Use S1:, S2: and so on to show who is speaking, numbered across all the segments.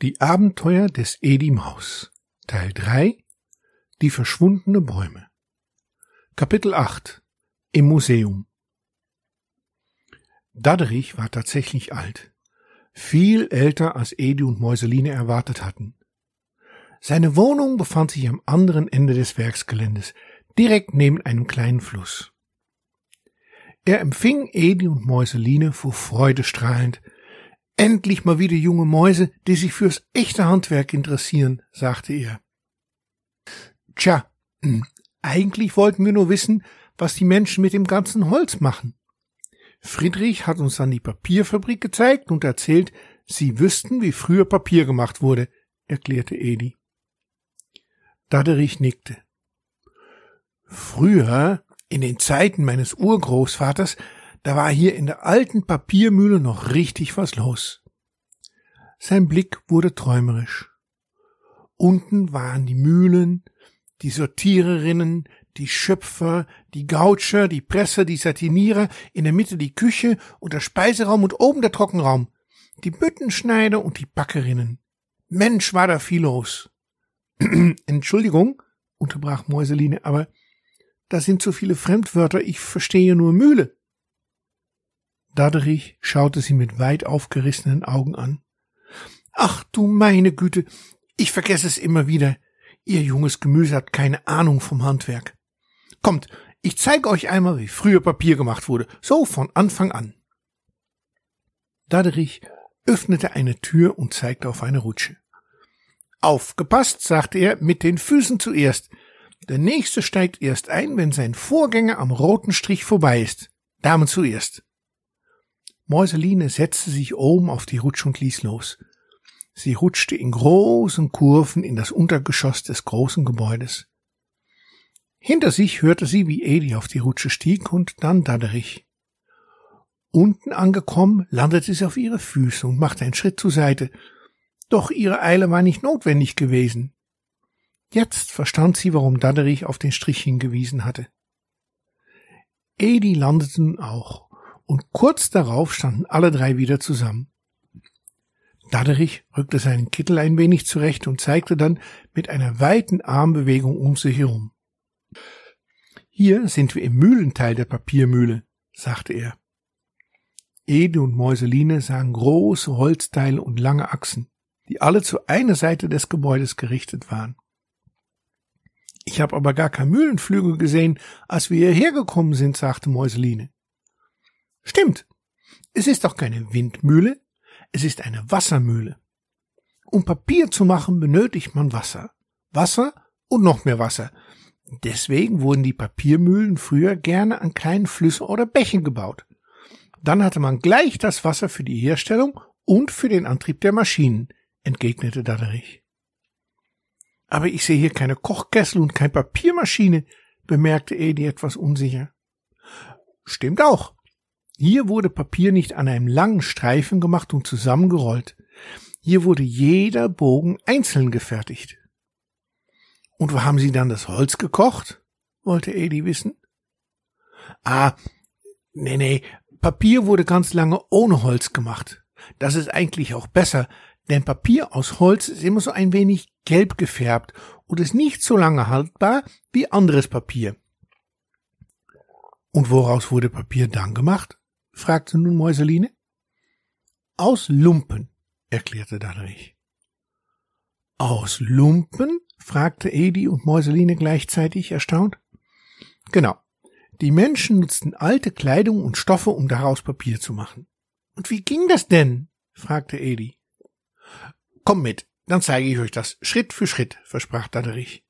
S1: Die Abenteuer des Edi Maus Teil 3 Die verschwundene Bäume Kapitel 8 Im Museum Dadderich war tatsächlich alt. Viel älter als Edi und Mäuseline erwartet hatten. Seine Wohnung befand sich am anderen Ende des Werksgeländes, direkt neben einem kleinen Fluss. Er empfing Edi und Mäuseline vor Freude strahlend, Endlich mal wieder junge Mäuse, die sich fürs echte Handwerk interessieren, sagte er. Tja, hm, eigentlich wollten wir nur wissen, was die Menschen mit dem ganzen Holz machen. Friedrich hat uns dann die Papierfabrik gezeigt und erzählt, sie wüssten, wie früher Papier gemacht wurde, erklärte Edi. Daderich nickte. Früher, in den Zeiten meines Urgroßvaters, da war hier in der alten Papiermühle noch richtig was los. Sein Blick wurde träumerisch. Unten waren die Mühlen, die Sortiererinnen, die Schöpfer, die Gautscher, die Presser, die Satinierer, in der Mitte die Küche und der Speiseraum und oben der Trockenraum, die Büttenschneider und die Backerinnen. Mensch, war da viel los. Entschuldigung, unterbrach Mäuseline, aber da sind so viele Fremdwörter, ich verstehe nur Mühle. Daderich schaute sie mit weit aufgerissenen Augen an. Ach du meine Güte, ich vergesse es immer wieder. Ihr junges Gemüse hat keine Ahnung vom Handwerk. Kommt, ich zeige euch einmal, wie früher Papier gemacht wurde, so von Anfang an. Daderich öffnete eine Tür und zeigte auf eine Rutsche. Aufgepasst, sagte er, mit den Füßen zuerst. Der nächste steigt erst ein, wenn sein Vorgänger am roten Strich vorbei ist. Damen zuerst. Mäuseline setzte sich oben auf die Rutsche und ließ los. Sie rutschte in großen Kurven in das Untergeschoss des großen Gebäudes. Hinter sich hörte sie, wie Edi auf die Rutsche stieg und dann Dadderich. Unten angekommen, landete sie auf ihre Füße und machte einen Schritt zur Seite. Doch ihre Eile war nicht notwendig gewesen. Jetzt verstand sie, warum Dadderich auf den Strich hingewiesen hatte. Edi landete nun auch und kurz darauf standen alle drei wieder zusammen. Daderich rückte seinen Kittel ein wenig zurecht und zeigte dann mit einer weiten Armbewegung um sich herum. Hier sind wir im Mühlenteil der Papiermühle, sagte er. Ede und Mäuseline sahen große Holzteile und lange Achsen, die alle zu einer Seite des Gebäudes gerichtet waren. Ich habe aber gar kein Mühlenflügel gesehen, als wir hierher gekommen sind, sagte Mäuseline. Stimmt. Es ist doch keine Windmühle, es ist eine Wassermühle. Um Papier zu machen, benötigt man Wasser. Wasser und noch mehr Wasser. Deswegen wurden die Papiermühlen früher gerne an kleinen Flüssen oder Bächen gebaut. Dann hatte man gleich das Wasser für die Herstellung und für den Antrieb der Maschinen, entgegnete Daderich. Aber ich sehe hier keine Kochkessel und keine Papiermaschine, bemerkte Edi etwas unsicher. Stimmt auch. Hier wurde Papier nicht an einem langen Streifen gemacht und zusammengerollt. Hier wurde jeder Bogen einzeln gefertigt. Und wo haben Sie dann das Holz gekocht? wollte Edi wissen. Ah, nee, nee, Papier wurde ganz lange ohne Holz gemacht. Das ist eigentlich auch besser, denn Papier aus Holz ist immer so ein wenig gelb gefärbt und ist nicht so lange haltbar wie anderes Papier. Und woraus wurde Papier dann gemacht? Fragte nun Mäuseline. Aus Lumpen, erklärte Dadrich. Aus Lumpen? fragte Edi und Mäuseline gleichzeitig erstaunt. Genau. Die Menschen nutzten alte Kleidung und Stoffe, um daraus Papier zu machen. Und wie ging das denn? fragte Edi. Komm mit, dann zeige ich euch das Schritt für Schritt, versprach Dadderich.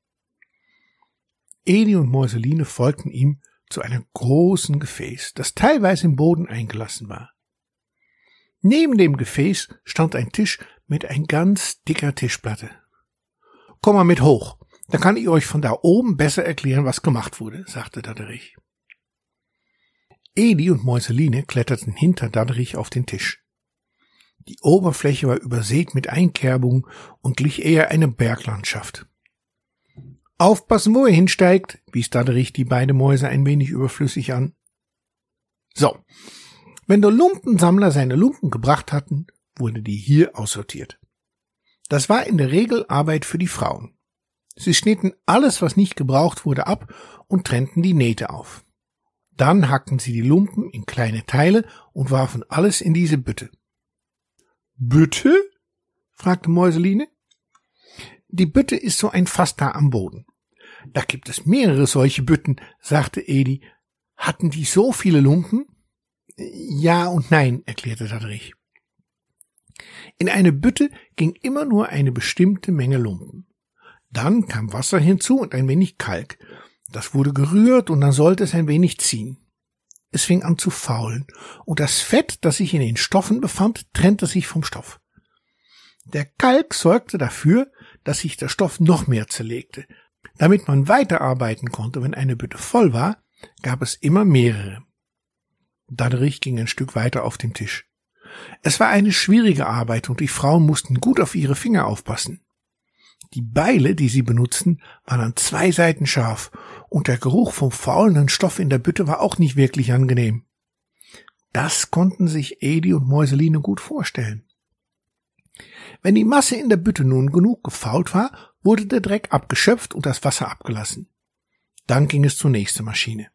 S1: Edi und Mäuseline folgten ihm zu einem großen Gefäß, das teilweise im Boden eingelassen war. Neben dem Gefäß stand ein Tisch mit ein ganz dicker Tischplatte. Komm mal mit hoch, dann kann ich euch von da oben besser erklären, was gemacht wurde, sagte Daderich. Edi und Mäuseline kletterten hinter Daderich auf den Tisch. Die Oberfläche war übersät mit Einkerbungen und glich eher einer Berglandschaft. Aufpassen, wo er hinsteigt, wies Daderich die beiden Mäuse ein wenig überflüssig an. So, wenn der Lumpensammler seine Lumpen gebracht hatten, wurde die hier aussortiert. Das war in der Regel Arbeit für die Frauen. Sie schnitten alles, was nicht gebraucht wurde, ab und trennten die Nähte auf. Dann hackten sie die Lumpen in kleine Teile und warfen alles in diese Bütte. Bütte? fragte Mäuseline. Die Bütte ist so ein Fass da am Boden. Da gibt es mehrere solche Bütten, sagte Edi. Hatten die so viele Lumpen? Ja und nein, erklärte Dadrich. In eine Bütte ging immer nur eine bestimmte Menge Lumpen. Dann kam Wasser hinzu und ein wenig Kalk. Das wurde gerührt und dann sollte es ein wenig ziehen. Es fing an zu faulen, und das Fett, das sich in den Stoffen befand, trennte sich vom Stoff. Der Kalk sorgte dafür, dass sich der Stoff noch mehr zerlegte. Damit man weiterarbeiten konnte, wenn eine Bütte voll war, gab es immer mehrere. Dadurch ging ein Stück weiter auf dem Tisch. Es war eine schwierige Arbeit und die Frauen mussten gut auf ihre Finger aufpassen. Die Beile, die sie benutzten, waren an zwei Seiten scharf und der Geruch vom faulenden Stoff in der Bütte war auch nicht wirklich angenehm. Das konnten sich Edi und Mäuseline gut vorstellen. Wenn die Masse in der Bütte nun genug gefault war, wurde der Dreck abgeschöpft und das Wasser abgelassen. Dann ging es zur nächsten Maschine.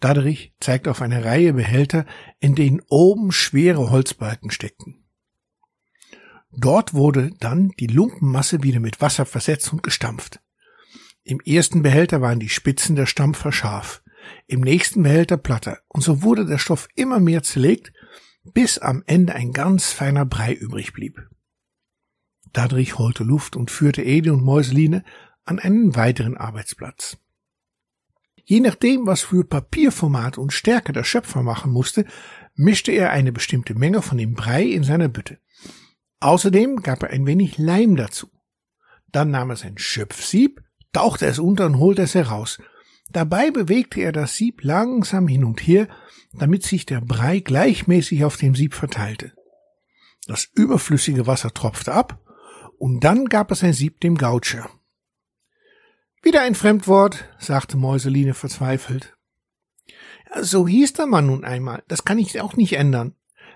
S1: Daderich zeigt auf eine Reihe Behälter, in denen oben schwere Holzbalken steckten. Dort wurde dann die Lumpenmasse wieder mit Wasser versetzt und gestampft. Im ersten Behälter waren die Spitzen der Stampfer scharf, im nächsten Behälter platter, und so wurde der Stoff immer mehr zerlegt, bis am Ende ein ganz feiner Brei übrig blieb. Dadrich holte Luft und führte Ede und Mäuseline an einen weiteren Arbeitsplatz. Je nachdem, was für Papierformat und Stärke der Schöpfer machen musste, mischte er eine bestimmte Menge von dem Brei in seiner Bütte. Außerdem gab er ein wenig Leim dazu. Dann nahm er sein Schöpfsieb, tauchte es unter und holte es heraus. Dabei bewegte er das Sieb langsam hin und her, damit sich der Brei gleichmäßig auf dem Sieb verteilte. Das überflüssige Wasser tropfte ab, und dann gab er sein Sieb dem Gautscher. Wieder ein Fremdwort, sagte Mäuseline verzweifelt. So hieß der Mann nun einmal, das kann ich auch nicht ändern.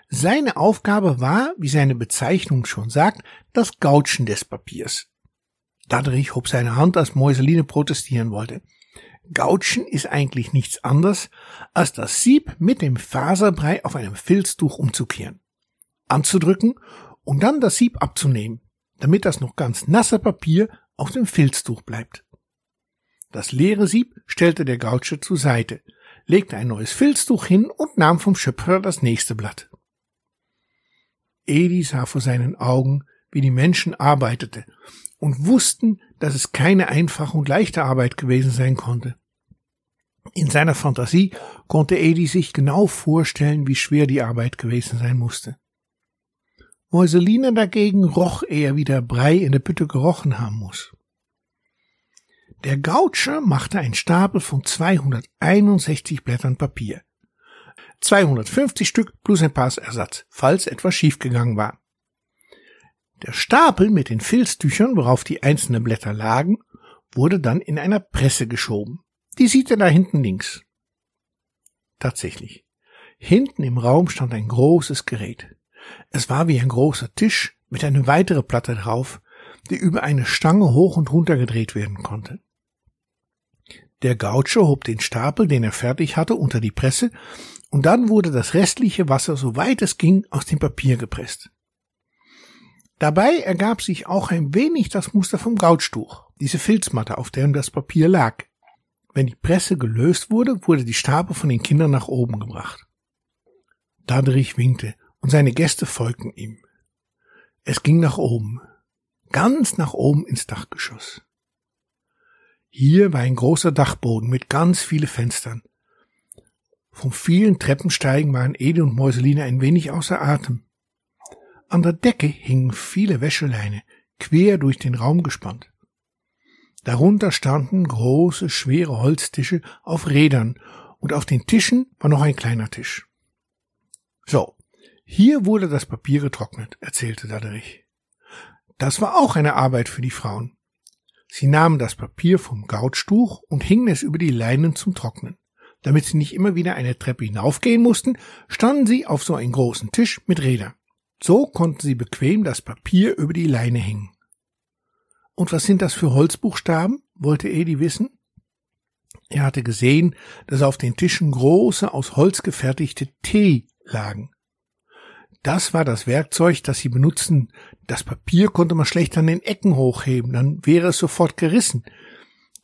S1: Seine Aufgabe war, wie seine Bezeichnung schon sagt, das Gautschen des Papiers. Dadrich hob seine Hand, als Mäuseline protestieren wollte. Gautschen ist eigentlich nichts anderes, als das Sieb mit dem Faserbrei auf einem Filztuch umzukehren, anzudrücken und dann das Sieb abzunehmen, damit das noch ganz nasse Papier auf dem Filztuch bleibt. Das leere Sieb stellte der Gautsche zur Seite, legte ein neues Filztuch hin und nahm vom Schöpfer das nächste Blatt. Edi sah vor seinen Augen, wie die Menschen arbeitete und wussten, dass es keine einfache und leichte Arbeit gewesen sein konnte. In seiner Fantasie konnte Edi sich genau vorstellen, wie schwer die Arbeit gewesen sein musste. Mäuseline dagegen roch eher, wie der Brei in der Bütte gerochen haben muss. Der Gautscher machte ein Stapel von 261 Blättern Papier. 250 Stück plus ein Passersatz, falls etwas schiefgegangen war. Der Stapel mit den Filztüchern, worauf die einzelnen Blätter lagen, wurde dann in einer Presse geschoben. Die sieht er da hinten links. Tatsächlich. Hinten im Raum stand ein großes Gerät. Es war wie ein großer Tisch mit einer weiteren Platte drauf, die über eine Stange hoch und runter gedreht werden konnte. Der Gaucho hob den Stapel, den er fertig hatte, unter die Presse, und dann wurde das restliche Wasser, soweit es ging, aus dem Papier gepresst. Dabei ergab sich auch ein wenig das Muster vom Gautstuch, diese Filzmatte, auf der das Papier lag. Wenn die Presse gelöst wurde, wurde die Stapel von den Kindern nach oben gebracht. Dadrich winkte, und seine Gäste folgten ihm. Es ging nach oben, ganz nach oben ins Dachgeschoss. Hier war ein großer Dachboden mit ganz viele Fenstern. Vom vielen Treppensteigen waren Ede und Mäuseline ein wenig außer Atem. An der Decke hingen viele Wäscheleine, quer durch den Raum gespannt. Darunter standen große, schwere Holztische auf Rädern und auf den Tischen war noch ein kleiner Tisch. So, hier wurde das Papier getrocknet, erzählte Daderich. Das war auch eine Arbeit für die Frauen. Sie nahmen das Papier vom Gautstuch und hingen es über die Leinen zum Trocknen. Damit sie nicht immer wieder eine Treppe hinaufgehen mussten, standen sie auf so einen großen Tisch mit Rädern. So konnten sie bequem das Papier über die Leine hängen. Und was sind das für Holzbuchstaben? wollte Edi wissen. Er hatte gesehen, dass auf den Tischen große, aus Holz gefertigte T lagen. Das war das Werkzeug, das sie benutzten. Das Papier konnte man schlecht an den Ecken hochheben, dann wäre es sofort gerissen.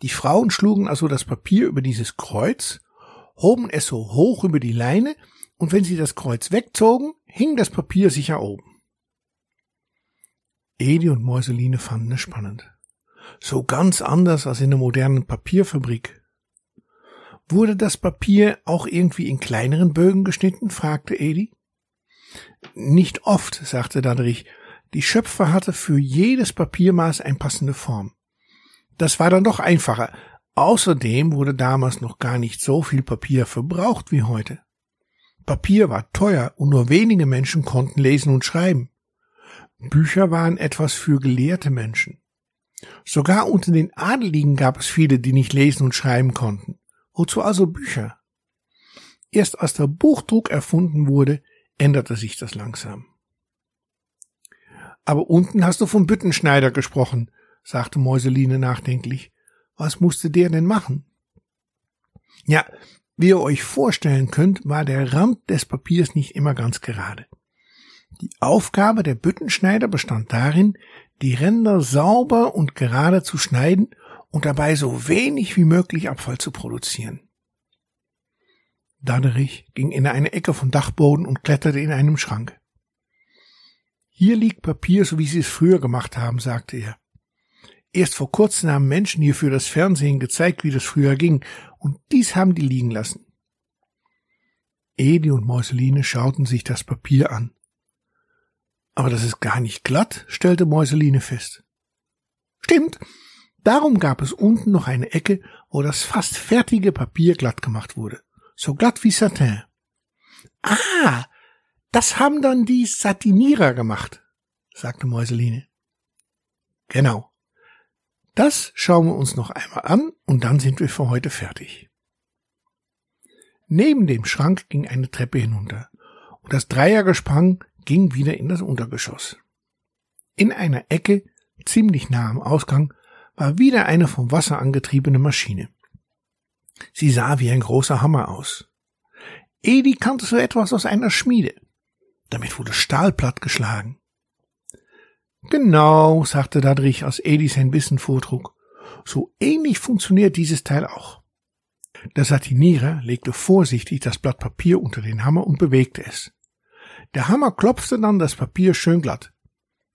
S1: Die Frauen schlugen also das Papier über dieses Kreuz, hoben es so hoch über die Leine, und wenn sie das Kreuz wegzogen, hing das Papier sicher oben. Edi und Mäuseline fanden es spannend. So ganz anders als in der modernen Papierfabrik. Wurde das Papier auch irgendwie in kleineren Bögen geschnitten? fragte Edi. Nicht oft, sagte Dadrich. Die Schöpfer hatte für jedes Papiermaß eine passende Form. Das war dann doch einfacher. Außerdem wurde damals noch gar nicht so viel Papier verbraucht wie heute. Papier war teuer und nur wenige Menschen konnten lesen und schreiben. Bücher waren etwas für gelehrte Menschen. Sogar unter den Adeligen gab es viele, die nicht lesen und schreiben konnten. Wozu also Bücher? Erst als der Buchdruck erfunden wurde, änderte sich das langsam. Aber unten hast du vom Büttenschneider gesprochen, sagte Mäuseline nachdenklich. Was musste der denn machen? Ja, wie ihr euch vorstellen könnt, war der Rand des Papiers nicht immer ganz gerade. Die Aufgabe der Büttenschneider bestand darin, die Ränder sauber und gerade zu schneiden und dabei so wenig wie möglich Abfall zu produzieren. Daderich ging in eine Ecke vom Dachboden und kletterte in einem Schrank. Hier liegt Papier, so wie Sie es früher gemacht haben, sagte er. Erst vor kurzem haben Menschen hier für das Fernsehen gezeigt, wie das früher ging, und dies haben die liegen lassen. Edi und Mäuseline schauten sich das Papier an. Aber das ist gar nicht glatt, stellte Mäuseline fest. Stimmt, Darum gab es unten noch eine Ecke, wo das fast fertige Papier glatt gemacht wurde. So glatt wie Satin. Ah, das haben dann die Satinierer gemacht, sagte Mäuseline. Genau. Das schauen wir uns noch einmal an und dann sind wir für heute fertig. Neben dem Schrank ging eine Treppe hinunter und das Dreiergespann ging wieder in das Untergeschoss. In einer Ecke, ziemlich nah am Ausgang, war wieder eine vom Wasser angetriebene Maschine. Sie sah wie ein großer Hammer aus. Edi kannte so etwas aus einer Schmiede. Damit wurde Stahl plattgeschlagen. Genau, sagte Dadrich, als Edi sein Wissen vortrug. So ähnlich funktioniert dieses Teil auch. Der Satinierer legte vorsichtig das Blatt Papier unter den Hammer und bewegte es. Der Hammer klopfte dann das Papier schön glatt.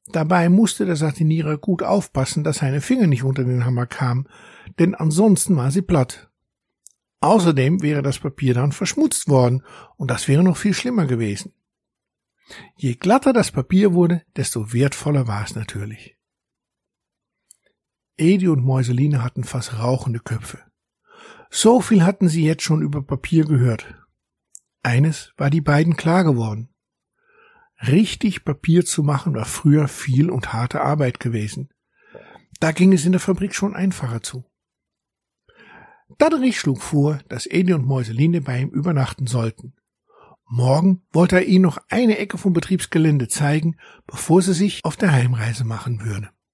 S1: Dabei musste der Satinierer gut aufpassen, dass seine Finger nicht unter den Hammer kamen, denn ansonsten war sie platt. Außerdem wäre das Papier dann verschmutzt worden, und das wäre noch viel schlimmer gewesen. Je glatter das Papier wurde, desto wertvoller war es natürlich. Edi und Mäuseline hatten fast rauchende Köpfe. So viel hatten sie jetzt schon über Papier gehört. Eines war die beiden klar geworden. Richtig Papier zu machen war früher viel und harte Arbeit gewesen. Da ging es in der Fabrik schon einfacher zu. Dadrich schlug vor, dass Edi und Mäuseline bei ihm übernachten sollten. Morgen wollte er ihnen noch eine Ecke vom Betriebsgelände zeigen, bevor sie sich auf der Heimreise machen würde.